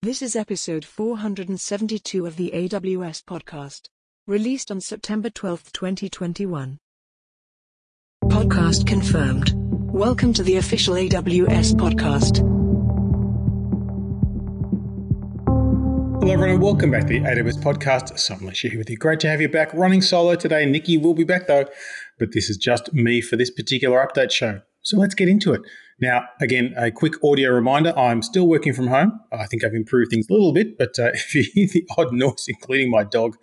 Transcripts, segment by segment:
This is episode 472 of the AWS podcast, released on September 12, 2021. Podcast confirmed. Welcome to the official AWS podcast. Hello, everyone, welcome back to the AWS podcast. So, I'm here with you. Great to have you back. Running solo today. Nikki will be back though, but this is just me for this particular update show. So, let's get into it. Now, again, a quick audio reminder I'm still working from home. I think I've improved things a little bit, but uh, if you hear the odd noise, including my dog,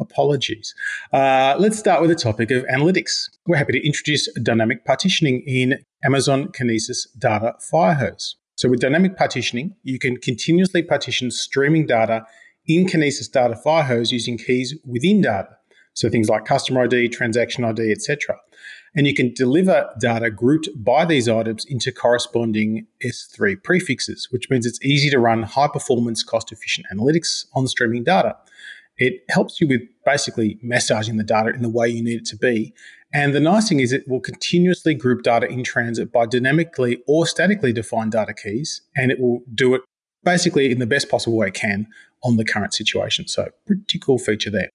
apologies. Uh, let's start with the topic of analytics. We're happy to introduce dynamic partitioning in Amazon Kinesis Data Firehose. So, with dynamic partitioning, you can continuously partition streaming data in Kinesis Data Firehose using keys within data. So, things like customer ID, transaction ID, etc and you can deliver data grouped by these items into corresponding S3 prefixes, which means it's easy to run high performance, cost efficient analytics on streaming data. It helps you with basically massaging the data in the way you need it to be. And the nice thing is it will continuously group data in transit by dynamically or statically defined data keys, and it will do it basically in the best possible way it can on the current situation. So, pretty cool feature there.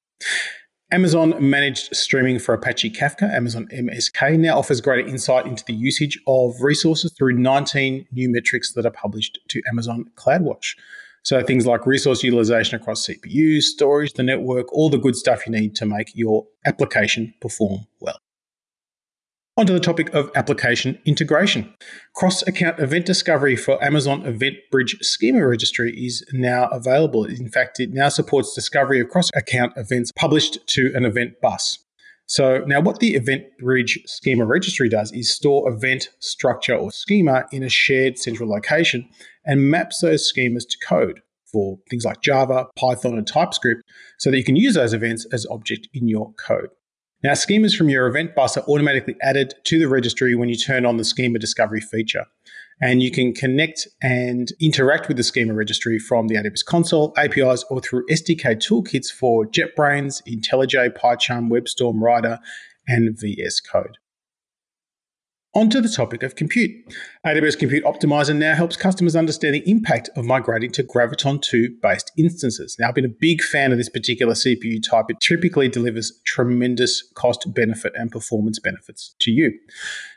Amazon managed streaming for Apache Kafka, Amazon MSK, now offers greater insight into the usage of resources through 19 new metrics that are published to Amazon CloudWatch. So things like resource utilization across CPUs, storage, the network, all the good stuff you need to make your application perform well. Onto the topic of application integration. Cross account event discovery for Amazon Event Bridge Schema Registry is now available. In fact, it now supports discovery of cross account events published to an event bus. So, now what the Event Bridge Schema Registry does is store event structure or schema in a shared central location and maps those schemas to code for things like Java, Python, and TypeScript so that you can use those events as object in your code. Now, schemas from your event bus are automatically added to the registry when you turn on the schema discovery feature. And you can connect and interact with the schema registry from the AWS console, APIs, or through SDK toolkits for JetBrains, IntelliJ, PyCharm, WebStorm, Rider, and VS Code. Onto the topic of compute. AWS Compute Optimizer now helps customers understand the impact of migrating to Graviton 2 based instances. Now, I've been a big fan of this particular CPU type. It typically delivers tremendous cost benefit and performance benefits to you.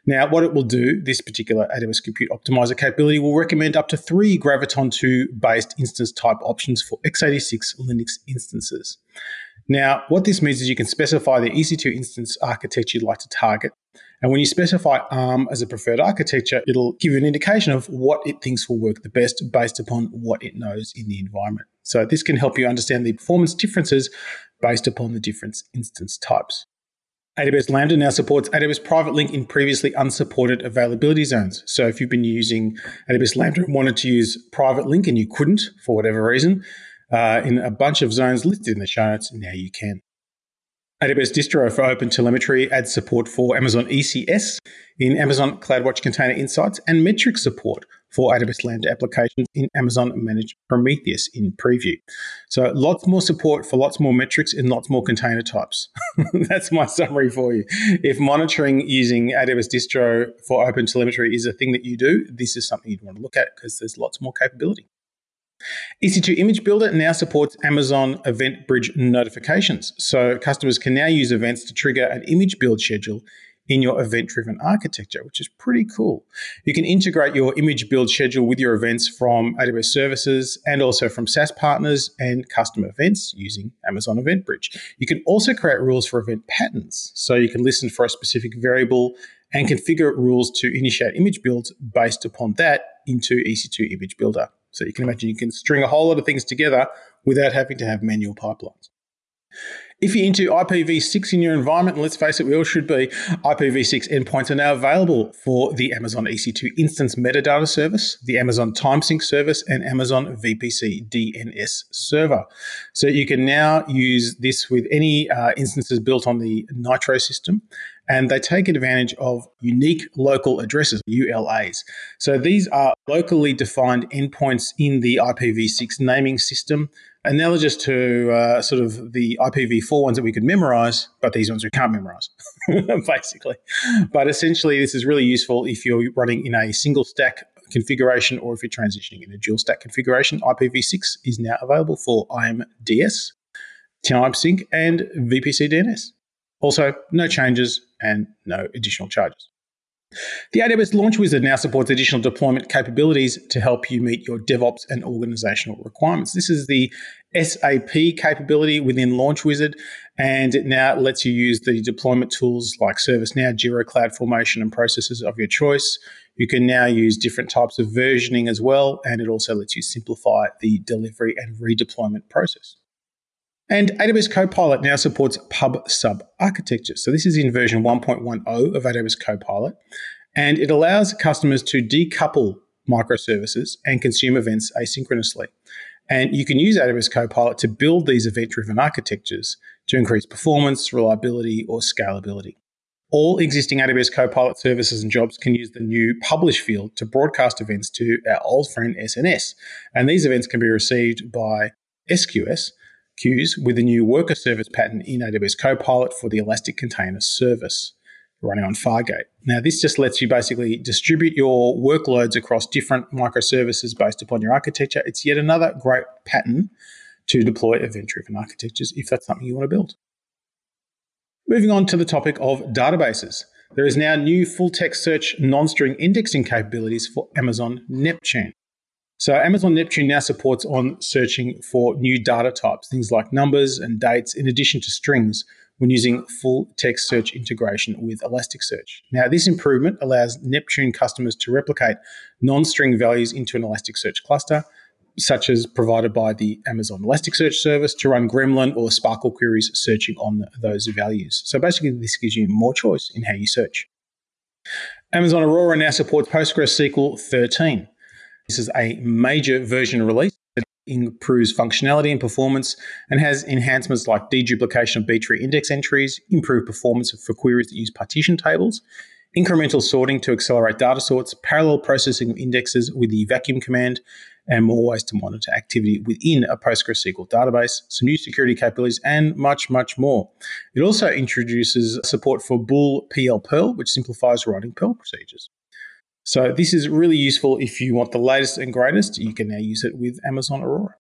Now, what it will do, this particular AWS Compute Optimizer capability will recommend up to three Graviton 2 based instance type options for x86 Linux instances. Now, what this means is you can specify the EC2 instance architecture you'd like to target. And when you specify ARM as a preferred architecture, it'll give you an indication of what it thinks will work the best based upon what it knows in the environment. So this can help you understand the performance differences based upon the different instance types. AWS Lambda now supports AWS Private Link in previously unsupported availability zones. So if you've been using AWS Lambda and wanted to use Private Link and you couldn't for whatever reason, uh, in a bunch of zones listed in the show notes. Now you can. AWS Distro for Open Telemetry adds support for Amazon ECS in Amazon CloudWatch Container Insights and metric support for AWS Lambda applications in Amazon Managed Prometheus in preview. So lots more support for lots more metrics and lots more container types. That's my summary for you. If monitoring using AWS Distro for Open Telemetry is a thing that you do, this is something you'd want to look at because there's lots more capability. EC2 Image Builder now supports Amazon Event Bridge notifications. So customers can now use events to trigger an image build schedule in your event driven architecture, which is pretty cool. You can integrate your image build schedule with your events from AWS services and also from SaaS partners and custom events using Amazon Event Bridge. You can also create rules for event patterns. So you can listen for a specific variable and configure rules to initiate image builds based upon that into EC2 Image Builder. So you can imagine you can string a whole lot of things together without having to have manual pipelines. If you're into IPv6 in your environment, and let's face it, we all should be, IPv6 endpoints are now available for the Amazon EC2 Instance Metadata Service, the Amazon TimeSync Service, and Amazon VPC DNS Server. So you can now use this with any uh, instances built on the Nitro system and they take advantage of unique local addresses, ULAs. So these are locally defined endpoints in the IPv6 naming system, analogous to uh, sort of the IPv4 ones that we could memorize, but these ones we can't memorize, basically. But essentially, this is really useful if you're running in a single stack configuration or if you're transitioning in a dual stack configuration, IPv6 is now available for IMDS, TimeSync, and VPC DNS. Also, no changes and no additional charges. The AWS Launch Wizard now supports additional deployment capabilities to help you meet your DevOps and organizational requirements. This is the SAP capability within Launch Wizard, and it now lets you use the deployment tools like ServiceNow, Jira, CloudFormation, and processes of your choice. You can now use different types of versioning as well, and it also lets you simplify the delivery and redeployment process. And AWS Copilot now supports pub sub architecture. So this is in version 1.10 of AWS Copilot, and it allows customers to decouple microservices and consume events asynchronously. And you can use AWS Copilot to build these event driven architectures to increase performance, reliability, or scalability. All existing AWS Copilot services and jobs can use the new publish field to broadcast events to our old friend SNS. And these events can be received by SQS queues with the new worker service pattern in AWS Copilot for the Elastic Container Service running on Fargate. Now, this just lets you basically distribute your workloads across different microservices based upon your architecture. It's yet another great pattern to deploy event driven architectures if that's something you want to build. Moving on to the topic of databases. There is now new full text search non string indexing capabilities for Amazon Neptune. So Amazon Neptune now supports on searching for new data types, things like numbers and dates, in addition to strings, when using full text search integration with Elasticsearch. Now, this improvement allows Neptune customers to replicate non-string values into an Elasticsearch cluster, such as provided by the Amazon Elasticsearch service to run Gremlin or SPARQL queries searching on those values. So basically, this gives you more choice in how you search. Amazon Aurora now supports PostgreSQL 13. This is a major version release that improves functionality and performance and has enhancements like deduplication of B-tree index entries, improved performance for queries that use partition tables, incremental sorting to accelerate data sorts, parallel processing of indexes with the vacuum command, and more ways to monitor activity within a PostgreSQL database, some new security capabilities, and much, much more. It also introduces support for Bool PL Perl, which simplifies writing Perl procedures. So this is really useful if you want the latest and greatest. You can now use it with Amazon Aurora.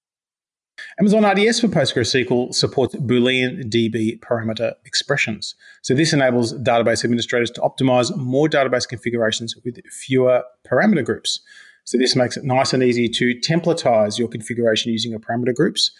Amazon RDS for PostgreSQL supports Boolean DB parameter expressions. So this enables database administrators to optimize more database configurations with fewer parameter groups. So this makes it nice and easy to templatize your configuration using your parameter groups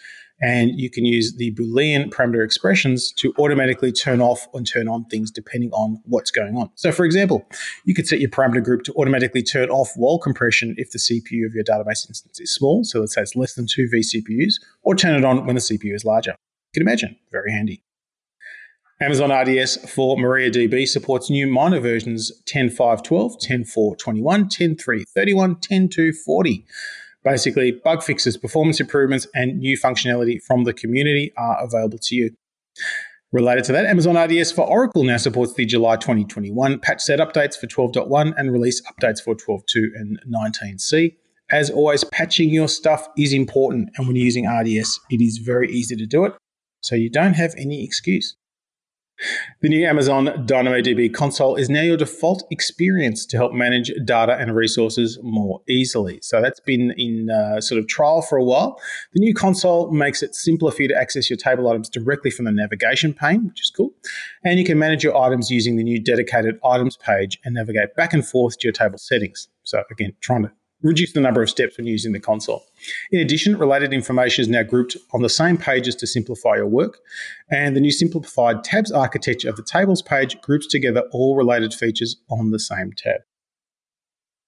and you can use the Boolean parameter expressions to automatically turn off and turn on things depending on what's going on. So, for example, you could set your parameter group to automatically turn off WAL compression if the CPU of your database instance is small, so let's say it's less than two vCPUs, or turn it on when the CPU is larger. You can imagine, very handy. Amazon RDS for MariaDB supports new minor versions 10.5.12, 10.4.21, 10.3.31, 10.2.40. Basically, bug fixes, performance improvements, and new functionality from the community are available to you. Related to that, Amazon RDS for Oracle now supports the July 2021 patch set updates for 12.1 and release updates for 12.2 and 19c. As always, patching your stuff is important, and when you're using RDS, it is very easy to do it, so you don't have any excuse. The new Amazon DynamoDB console is now your default experience to help manage data and resources more easily. So that's been in uh, sort of trial for a while. The new console makes it simpler for you to access your table items directly from the navigation pane, which is cool. And you can manage your items using the new dedicated items page and navigate back and forth to your table settings. So again, trying to reduce the number of steps when using the console. In addition, related information is now grouped on the same pages to simplify your work, and the new simplified tabs architecture of the tables page groups together all related features on the same tab.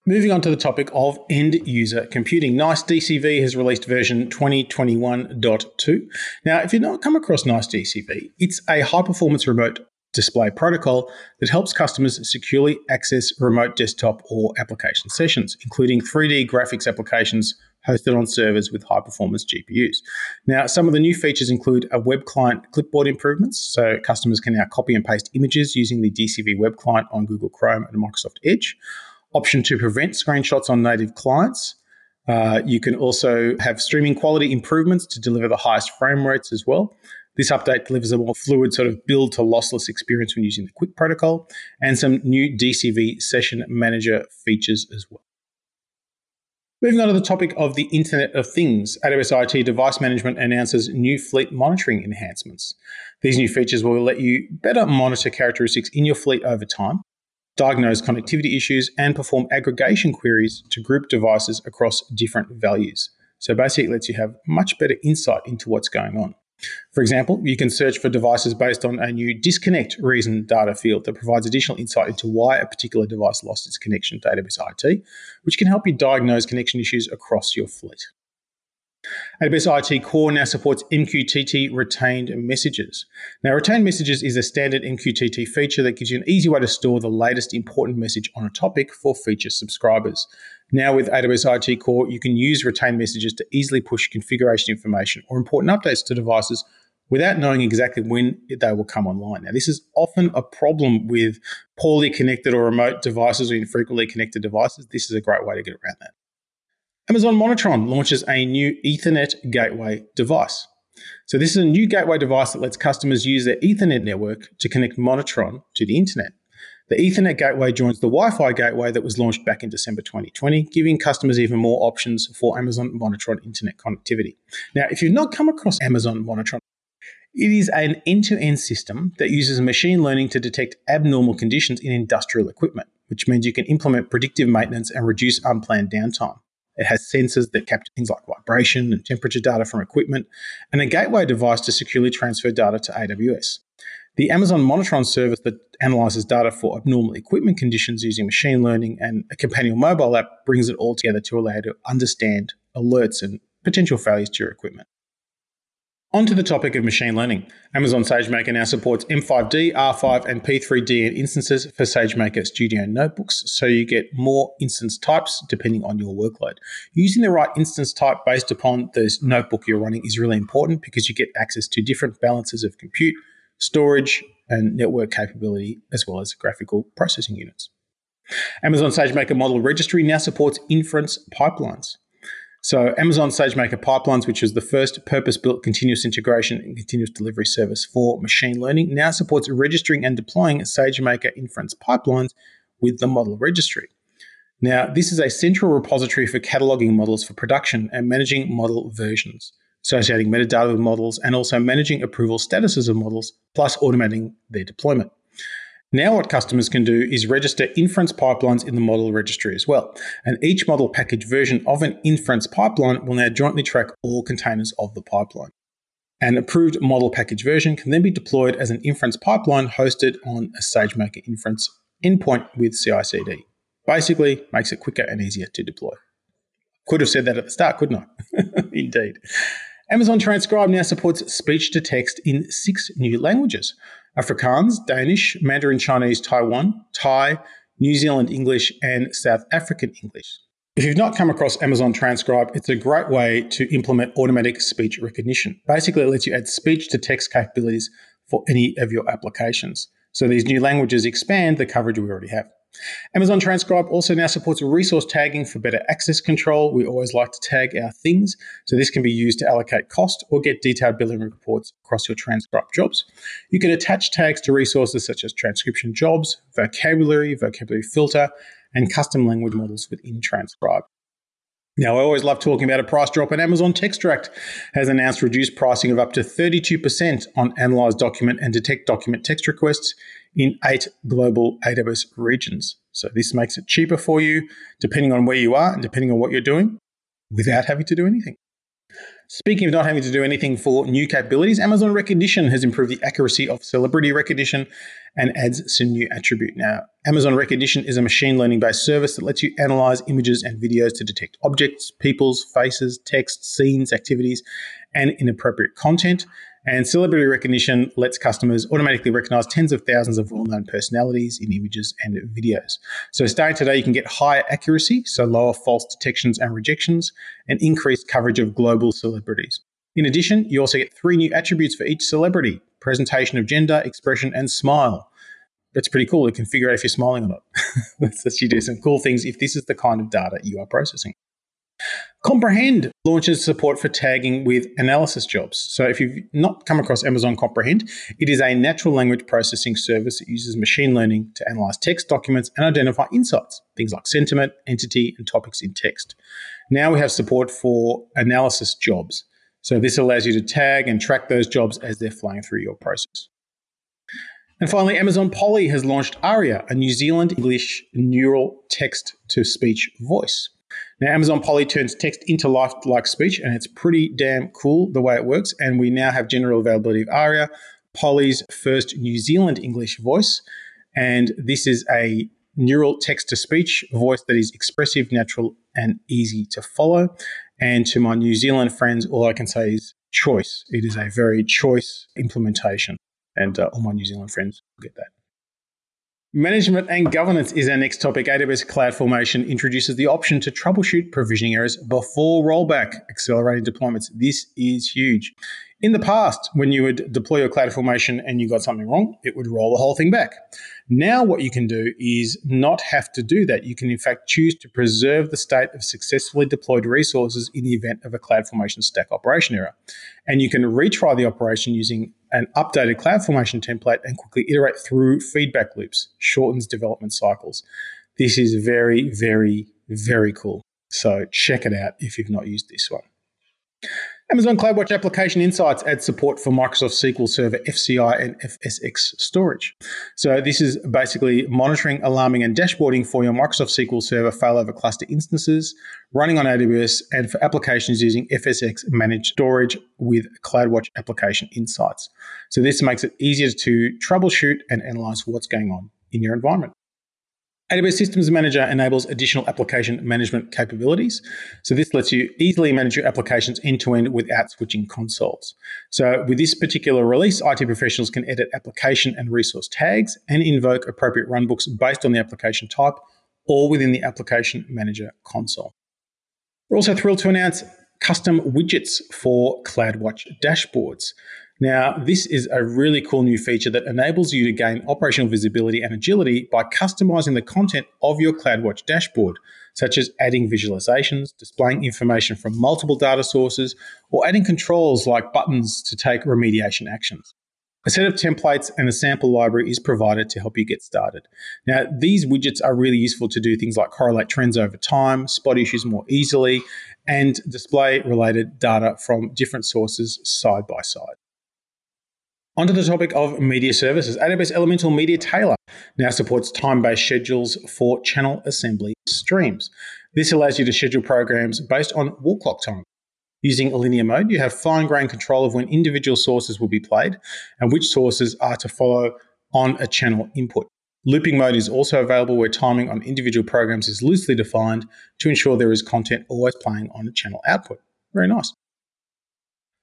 Moving on to the topic of end user computing. NICE DCV has released version 2021.2. Now, if you've not come across NICE DCV, it's a high performance remote display protocol that helps customers securely access remote desktop or application sessions, including 3D graphics applications hosted on servers with high performance GPUs. Now, some of the new features include a web client clipboard improvements, so customers can now copy and paste images using the DCV web client on Google Chrome and Microsoft Edge, option to prevent screenshots on native clients. Uh, you can also have streaming quality improvements to deliver the highest frame rates as well. This update delivers a more fluid sort of build to lossless experience when using the QUIC protocol and some new DCV session manager features as well. Moving on to the topic of the Internet of Things, AWS IoT Device Management announces new fleet monitoring enhancements. These new features will let you better monitor characteristics in your fleet over time, diagnose connectivity issues, and perform aggregation queries to group devices across different values. So basically, it lets you have much better insight into what's going on. For example, you can search for devices based on a new disconnect reason data field that provides additional insight into why a particular device lost its connection to AWS IoT, which can help you diagnose connection issues across your fleet. AWS IoT Core now supports MQTT retained messages. Now, retained messages is a standard MQTT feature that gives you an easy way to store the latest important message on a topic for feature subscribers. Now, with AWS IoT Core, you can use retained messages to easily push configuration information or important updates to devices without knowing exactly when they will come online. Now, this is often a problem with poorly connected or remote devices or infrequently connected devices. This is a great way to get around that. Amazon Monitron launches a new Ethernet gateway device. So, this is a new gateway device that lets customers use their Ethernet network to connect Monitron to the internet. The Ethernet gateway joins the Wi Fi gateway that was launched back in December 2020, giving customers even more options for Amazon Monitron internet connectivity. Now, if you've not come across Amazon Monitron, it is an end to end system that uses machine learning to detect abnormal conditions in industrial equipment, which means you can implement predictive maintenance and reduce unplanned downtime. It has sensors that capture things like vibration and temperature data from equipment, and a gateway device to securely transfer data to AWS. The Amazon Monitron service that analyzes data for abnormal equipment conditions using machine learning and a companion mobile app brings it all together to allow you to understand alerts and potential failures to your equipment. On to the topic of machine learning. Amazon SageMaker now supports M5D, R5, and P3DN instances for SageMaker Studio notebooks, so you get more instance types depending on your workload. Using the right instance type based upon the notebook you're running is really important because you get access to different balances of compute, storage, and network capability, as well as graphical processing units. Amazon SageMaker Model Registry now supports inference pipelines. So Amazon SageMaker Pipelines, which is the first purpose-built continuous integration and continuous delivery service for machine learning, now supports registering and deploying SageMaker inference pipelines with the model registry. Now, this is a central repository for cataloging models for production and managing model versions, associating metadata with models, and also managing approval statuses of models, plus automating their deployment. Now, what customers can do is register inference pipelines in the model registry as well. And each model package version of an inference pipeline will now jointly track all containers of the pipeline. An approved model package version can then be deployed as an inference pipeline hosted on a SageMaker inference endpoint with CI CD. Basically, makes it quicker and easier to deploy. Could have said that at the start, couldn't I? Indeed. Amazon Transcribe now supports speech to text in six new languages. Afrikaans, Danish, Mandarin Chinese, Taiwan, Thai, New Zealand English, and South African English. If you've not come across Amazon Transcribe, it's a great way to implement automatic speech recognition. Basically, it lets you add speech to text capabilities for any of your applications. So these new languages expand the coverage we already have. Amazon Transcribe also now supports resource tagging for better access control. We always like to tag our things, so this can be used to allocate cost or get detailed billing reports across your transcribe jobs. You can attach tags to resources such as transcription jobs, vocabulary, vocabulary filter, and custom language models within Transcribe. Now, I always love talking about a price drop, and Amazon Textract has announced reduced pricing of up to 32% on analyze document and detect document text requests in eight global AWS regions. So this makes it cheaper for you, depending on where you are and depending on what you're doing, without having to do anything. Speaking of not having to do anything for new capabilities, Amazon Rekognition has improved the accuracy of celebrity recognition and adds some new attribute. Now, Amazon Rekognition is a machine learning based service that lets you analyze images and videos to detect objects, people's faces, text, scenes, activities, and inappropriate content. And celebrity recognition lets customers automatically recognize tens of thousands of well known personalities in images and videos. So, starting today, you can get higher accuracy, so lower false detections and rejections, and increased coverage of global celebrities. In addition, you also get three new attributes for each celebrity presentation of gender, expression, and smile. That's pretty cool. You can figure out if you're smiling or not. Let's you do some cool things if this is the kind of data you are processing. Comprehend launches support for tagging with analysis jobs. So, if you've not come across Amazon Comprehend, it is a natural language processing service that uses machine learning to analyze text documents and identify insights, things like sentiment, entity, and topics in text. Now we have support for analysis jobs. So this allows you to tag and track those jobs as they're flying through your process. And finally, Amazon Polly has launched Aria, a New Zealand English neural text to speech voice. Now, Amazon Polly turns text into life like speech, and it's pretty damn cool the way it works. And we now have general availability of Aria, Polly's first New Zealand English voice. And this is a neural text to speech voice that is expressive, natural, and easy to follow. And to my New Zealand friends, all I can say is choice. It is a very choice implementation. And uh, all my New Zealand friends will get that. Management and governance is our next topic. AWS CloudFormation introduces the option to troubleshoot provisioning errors before rollback, accelerating deployments. This is huge. In the past, when you would deploy your CloudFormation and you got something wrong, it would roll the whole thing back. Now, what you can do is not have to do that. You can, in fact, choose to preserve the state of successfully deployed resources in the event of a CloudFormation stack operation error. And you can retry the operation using an updated CloudFormation template and quickly iterate through feedback loops, shortens development cycles. This is very, very, very cool. So check it out if you've not used this one. Amazon CloudWatch Application Insights adds support for Microsoft SQL Server FCI and FSx storage. So this is basically monitoring, alarming, and dashboarding for your Microsoft SQL Server failover cluster instances running on AWS and for applications using FSx managed storage with CloudWatch Application Insights. So this makes it easier to troubleshoot and analyze what's going on in your environment. AWS Systems Manager enables additional application management capabilities. So this lets you easily manage your applications end to end without switching consoles. So with this particular release, IT professionals can edit application and resource tags and invoke appropriate runbooks based on the application type, all within the application manager console. We're also thrilled to announce custom widgets for CloudWatch dashboards. Now, this is a really cool new feature that enables you to gain operational visibility and agility by customizing the content of your CloudWatch dashboard, such as adding visualizations, displaying information from multiple data sources, or adding controls like buttons to take remediation actions. A set of templates and a sample library is provided to help you get started. Now, these widgets are really useful to do things like correlate trends over time, spot issues more easily, and display related data from different sources side by side. Onto the topic of media services. AWS Elemental Media Tailor now supports time based schedules for channel assembly streams. This allows you to schedule programs based on wall clock time. Using a linear mode, you have fine grained control of when individual sources will be played and which sources are to follow on a channel input. Looping mode is also available where timing on individual programs is loosely defined to ensure there is content always playing on a channel output. Very nice.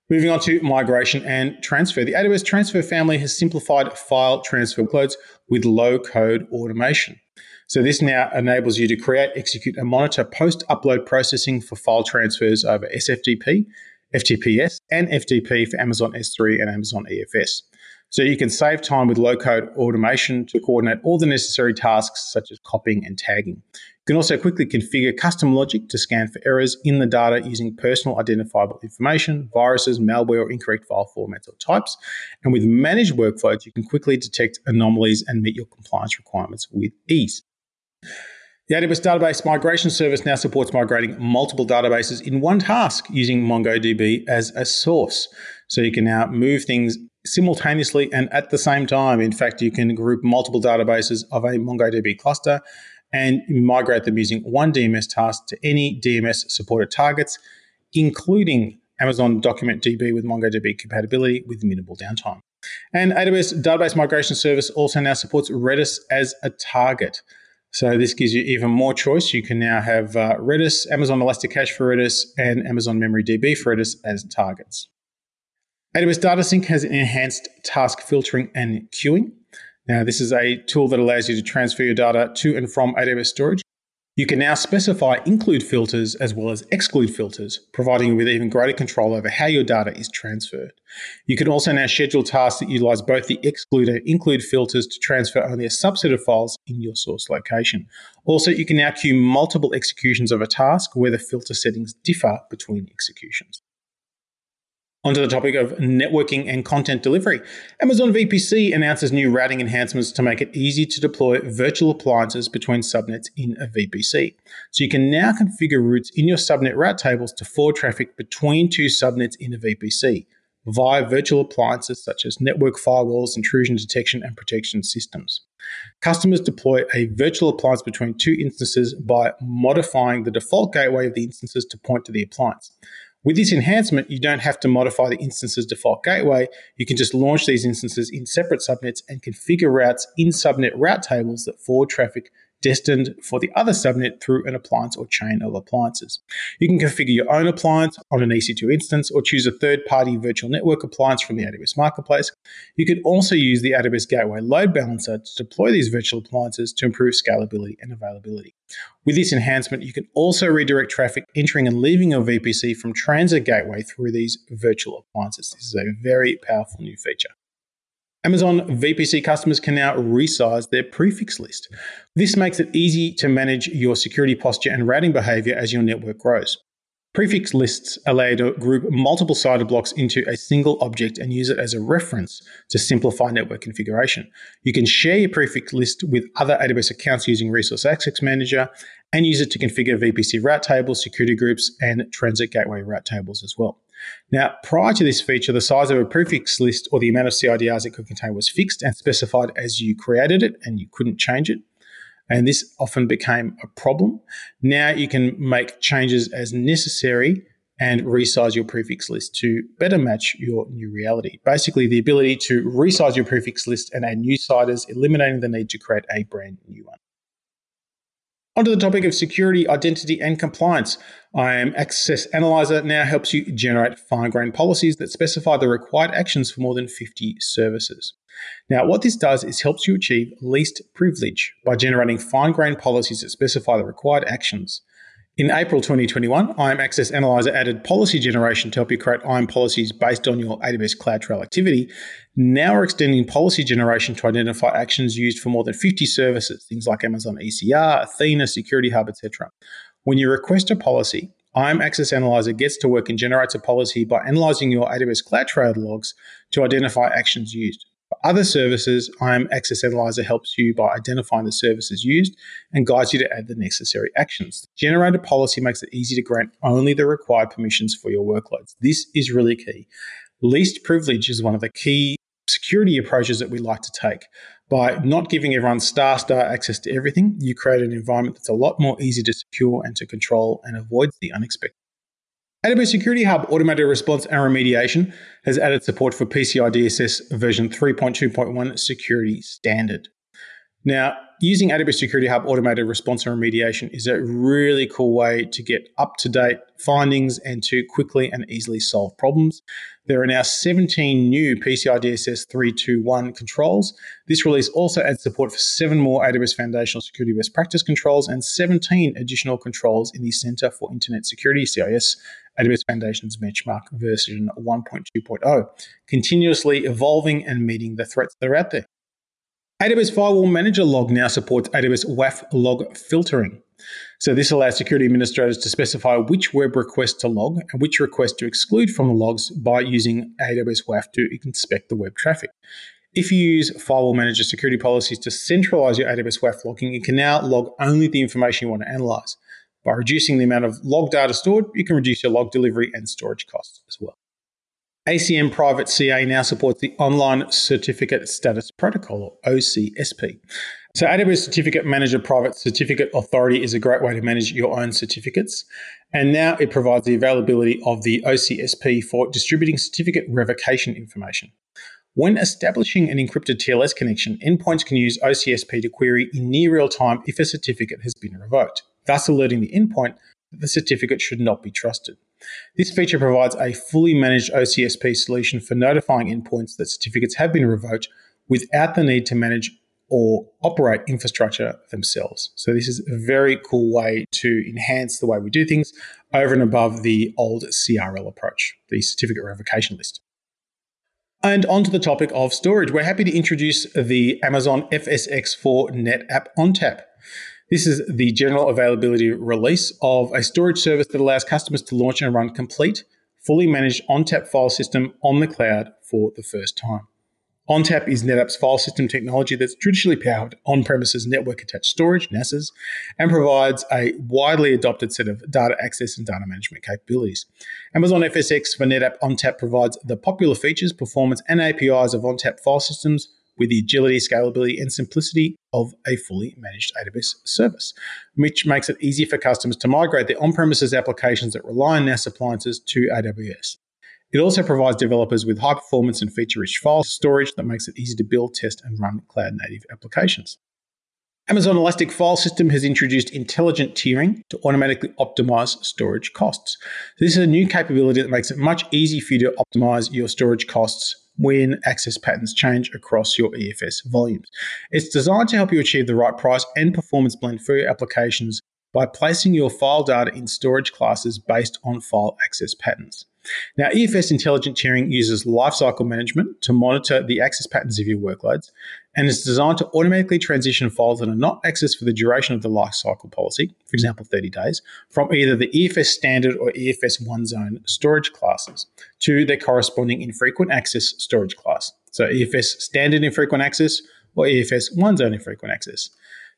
Moving on to migration and transfer. The AWS Transfer family has simplified file transfer workloads with low code automation. So this now enables you to create, execute, and monitor post upload processing for file transfers over SFTP, FTPS, and FTP for Amazon S3 and Amazon EFS. So you can save time with low code automation to coordinate all the necessary tasks such as copying and tagging. You can also quickly configure custom logic to scan for errors in the data using personal identifiable information, viruses, malware, or incorrect file formats or types. And with managed workflows, you can quickly detect anomalies and meet your compliance requirements with ease. The AWS Database Migration Service now supports migrating multiple databases in one task using MongoDB as a source. So you can now move things simultaneously and at the same time. In fact, you can group multiple databases of a MongoDB cluster and migrate them using one DMS task to any DMS supported targets, including Amazon Document DB with MongoDB compatibility with minimal downtime. And AWS Database Migration Service also now supports Redis as a target. So this gives you even more choice. You can now have uh, Redis, Amazon Elasticache for Redis, and Amazon Memory DB for Redis as targets. AWS Data Sync has enhanced task filtering and queuing. Now, this is a tool that allows you to transfer your data to and from AWS storage. You can now specify include filters as well as exclude filters, providing you with even greater control over how your data is transferred. You can also now schedule tasks that utilize both the exclude and include filters to transfer only a subset of files in your source location. Also, you can now queue multiple executions of a task where the filter settings differ between executions. Onto the topic of networking and content delivery. Amazon VPC announces new routing enhancements to make it easy to deploy virtual appliances between subnets in a VPC. So you can now configure routes in your subnet route tables to forward traffic between two subnets in a VPC via virtual appliances such as network firewalls, intrusion detection, and protection systems. Customers deploy a virtual appliance between two instances by modifying the default gateway of the instances to point to the appliance. With this enhancement, you don't have to modify the instance's default gateway. You can just launch these instances in separate subnets and configure routes in subnet route tables that forward traffic destined for the other subnet through an appliance or chain of appliances. You can configure your own appliance on an EC2 instance or choose a third party virtual network appliance from the AWS Marketplace. You can also use the AWS Gateway Load Balancer to deploy these virtual appliances to improve scalability and availability. With this enhancement, you can also redirect traffic entering and leaving your VPC from Transit Gateway through these virtual appliances. This is a very powerful new feature. Amazon VPC customers can now resize their prefix list. This makes it easy to manage your security posture and routing behavior as your network grows. Prefix lists allow you to group multiple CIDR blocks into a single object and use it as a reference to simplify network configuration. You can share your prefix list with other AWS accounts using Resource Access Manager and use it to configure VPC route tables, security groups, and transit gateway route tables as well. Now, prior to this feature, the size of a prefix list or the amount of CIDRs it could contain was fixed and specified as you created it, and you couldn't change it. And this often became a problem. Now you can make changes as necessary and resize your prefix list to better match your new reality. Basically, the ability to resize your prefix list and add new CIDRs, eliminating the need to create a brand new one. Onto the topic of security, identity, and compliance. IAM Access Analyzer now helps you generate fine grained policies that specify the required actions for more than 50 services. Now, what this does is helps you achieve least privilege by generating fine grained policies that specify the required actions. In April 2021, IAM Access Analyzer added policy generation to help you create IAM policies based on your AWS CloudTrail activity. Now we're extending policy generation to identify actions used for more than 50 services, things like Amazon ECR, Athena, Security Hub, etc. When you request a policy, IAM Access Analyzer gets to work and generates a policy by analyzing your AWS CloudTrail logs to identify actions used. For other services, IAM Access Analyzer helps you by identifying the services used and guides you to add the necessary actions. The generated policy makes it easy to grant only the required permissions for your workloads. This is really key. Least privilege is one of the key security approaches that we like to take. By not giving everyone star star access to everything, you create an environment that's a lot more easy to secure and to control and avoids the unexpected. AWS Security Hub Automated Response and Remediation has added support for PCI DSS version 3.2.1 security standard. Now, using AWS Security Hub Automated Response and Remediation is a really cool way to get up to date findings and to quickly and easily solve problems. There are now 17 new PCI DSS 321 controls. This release also adds support for seven more AWS Foundational Security Best Practice controls and 17 additional controls in the Center for Internet Security, CIS, AWS Foundation's benchmark version 1.2.0, continuously evolving and meeting the threats that are out there. AWS Firewall Manager log now supports AWS WAF log filtering. So this allows security administrators to specify which web requests to log and which requests to exclude from the logs by using AWS WAF to inspect the web traffic. If you use Firewall Manager security policies to centralize your AWS WAF logging, you can now log only the information you want to analyze. By reducing the amount of log data stored, you can reduce your log delivery and storage costs as well. ACM Private CA now supports the Online Certificate Status Protocol, or OCSP. So, AWS Certificate Manager Private Certificate Authority is a great way to manage your own certificates. And now it provides the availability of the OCSP for distributing certificate revocation information. When establishing an encrypted TLS connection, endpoints can use OCSP to query in near real time if a certificate has been revoked, thus alerting the endpoint that the certificate should not be trusted. This feature provides a fully managed OCSP solution for notifying endpoints that certificates have been revoked without the need to manage or operate infrastructure themselves. So, this is a very cool way to enhance the way we do things over and above the old CRL approach, the certificate revocation list. And onto the topic of storage, we're happy to introduce the Amazon FSx for NetApp ONTAP. This is the general availability release of a storage service that allows customers to launch and run complete fully managed ONTAP file system on the cloud for the first time. ONTAP is NetApp's file system technology that's traditionally powered on premises network attached storage, NASes, and provides a widely adopted set of data access and data management capabilities. Amazon FSx for NetApp ONTAP provides the popular features, performance, and APIs of ONTAP file systems with the agility, scalability, and simplicity of a fully managed AWS service, which makes it easy for customers to migrate their on premises applications that rely on NAS appliances to AWS. It also provides developers with high performance and feature rich file storage that makes it easy to build, test, and run cloud native applications. Amazon Elastic File System has introduced intelligent tiering to automatically optimize storage costs. This is a new capability that makes it much easier for you to optimize your storage costs when access patterns change across your EFS volumes. It's designed to help you achieve the right price and performance blend for your applications by placing your file data in storage classes based on file access patterns. Now, EFS Intelligent Tiering uses lifecycle management to monitor the access patterns of your workloads and is designed to automatically transition files that are not accessed for the duration of the lifecycle policy, for example, 30 days, from either the EFS standard or EFS one zone storage classes to their corresponding infrequent access storage class. So, EFS standard infrequent access or EFS one zone infrequent access.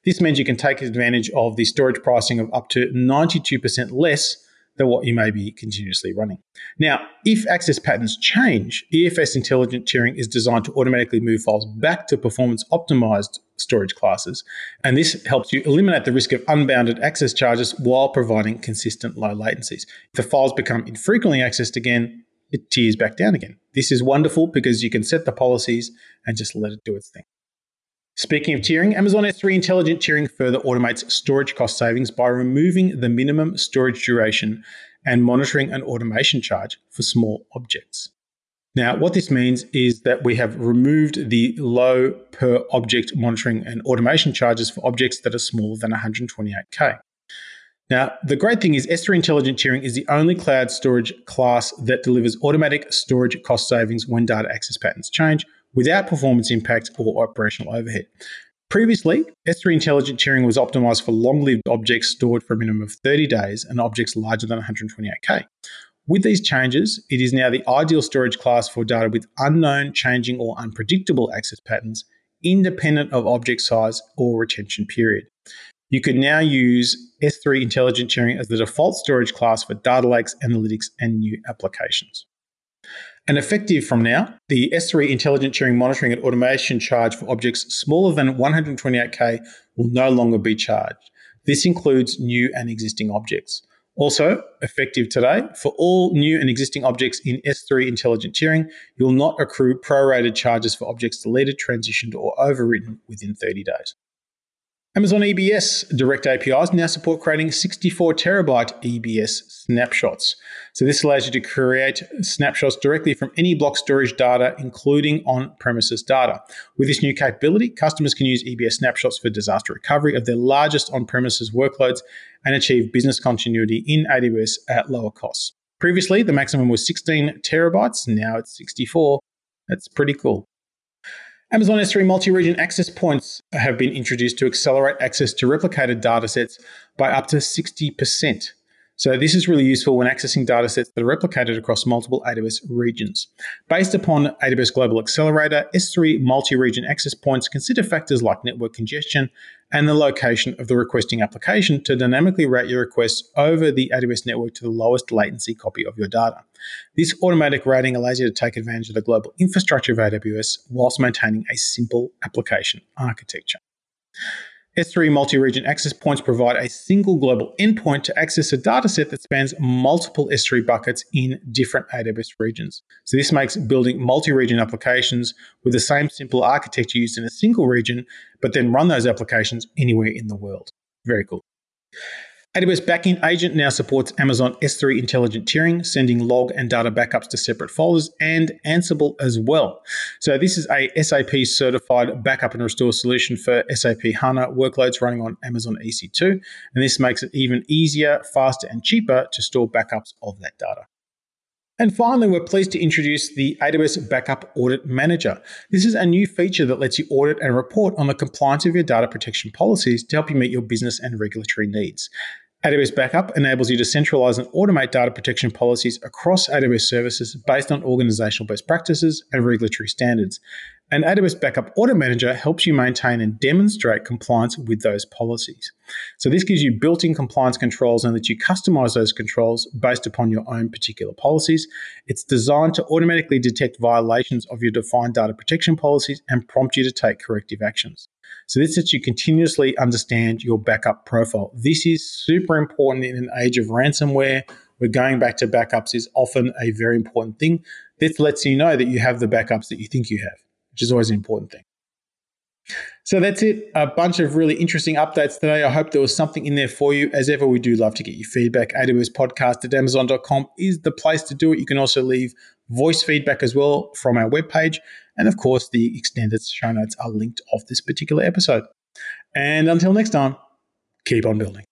This means you can take advantage of the storage pricing of up to 92% less than what you may be continuously running. Now, if access patterns change, EFS intelligent tiering is designed to automatically move files back to performance optimized storage classes, and this helps you eliminate the risk of unbounded access charges while providing consistent low latencies. If the files become infrequently accessed again, it tiers back down again. This is wonderful because you can set the policies and just let it do its thing. Speaking of tiering, Amazon S3 Intelligent Tiering further automates storage cost savings by removing the minimum storage duration and monitoring an automation charge for small objects. Now, what this means is that we have removed the low per object monitoring and automation charges for objects that are smaller than 128K. Now, the great thing is S3 Intelligent Tiering is the only cloud storage class that delivers automatic storage cost savings when data access patterns change without performance impact or operational overhead. Previously, S3 Intelligent Tiering was optimized for long lived objects stored for a minimum of 30 days and objects larger than 128K. With these changes, it is now the ideal storage class for data with unknown, changing, or unpredictable access patterns, independent of object size or retention period. You can now use S3 Intelligent Tiering as the default storage class for data lakes, analytics, and new applications. And effective from now, the S3 Intelligent Tiering Monitoring and Automation charge for objects smaller than 128K will no longer be charged. This includes new and existing objects. Also, effective today, for all new and existing objects in S3 Intelligent Tiering, you'll not accrue prorated charges for objects deleted, transitioned, or overwritten within 30 days. Amazon EBS direct APIs now support creating 64 terabyte EBS snapshots. So, this allows you to create snapshots directly from any block storage data, including on premises data. With this new capability, customers can use EBS snapshots for disaster recovery of their largest on premises workloads and achieve business continuity in AWS at lower costs. Previously, the maximum was 16 terabytes, now it's 64. That's pretty cool. Amazon S3 multi region access points have been introduced to accelerate access to replicated datasets by up to 60%. So this is really useful when accessing datasets that are replicated across multiple AWS regions. Based upon AWS Global Accelerator, S3 multi-region access points consider factors like network congestion and the location of the requesting application to dynamically route your requests over the AWS network to the lowest latency copy of your data. This automatic routing allows you to take advantage of the global infrastructure of AWS whilst maintaining a simple application architecture. S3 multi-region access points provide a single global endpoint to access a dataset that spans multiple S3 buckets in different AWS regions. So this makes building multi-region applications with the same simple architecture used in a single region, but then run those applications anywhere in the world. Very cool. AWS Backint Agent now supports Amazon S3 intelligent tiering, sending log and data backups to separate folders, and Ansible as well. So, this is a SAP certified backup and restore solution for SAP HANA workloads running on Amazon EC2. And this makes it even easier, faster, and cheaper to store backups of that data. And finally, we're pleased to introduce the AWS Backup Audit Manager. This is a new feature that lets you audit and report on the compliance of your data protection policies to help you meet your business and regulatory needs. AWS Backup enables you to centralize and automate data protection policies across AWS services based on organizational best practices and regulatory standards. And AWS Backup Audit Manager helps you maintain and demonstrate compliance with those policies. So this gives you built-in compliance controls and lets you customize those controls based upon your own particular policies. It's designed to automatically detect violations of your defined data protection policies and prompt you to take corrective actions. So this lets you continuously understand your backup profile. This is super important in an age of ransomware where going back to backups is often a very important thing. This lets you know that you have the backups that you think you have which is always an important thing. So that's it. A bunch of really interesting updates today. I hope there was something in there for you. As ever, we do love to get your feedback. AWS podcast at Amazon.com is the place to do it. You can also leave voice feedback as well from our webpage. And of course, the extended show notes are linked off this particular episode. And until next time, keep on building.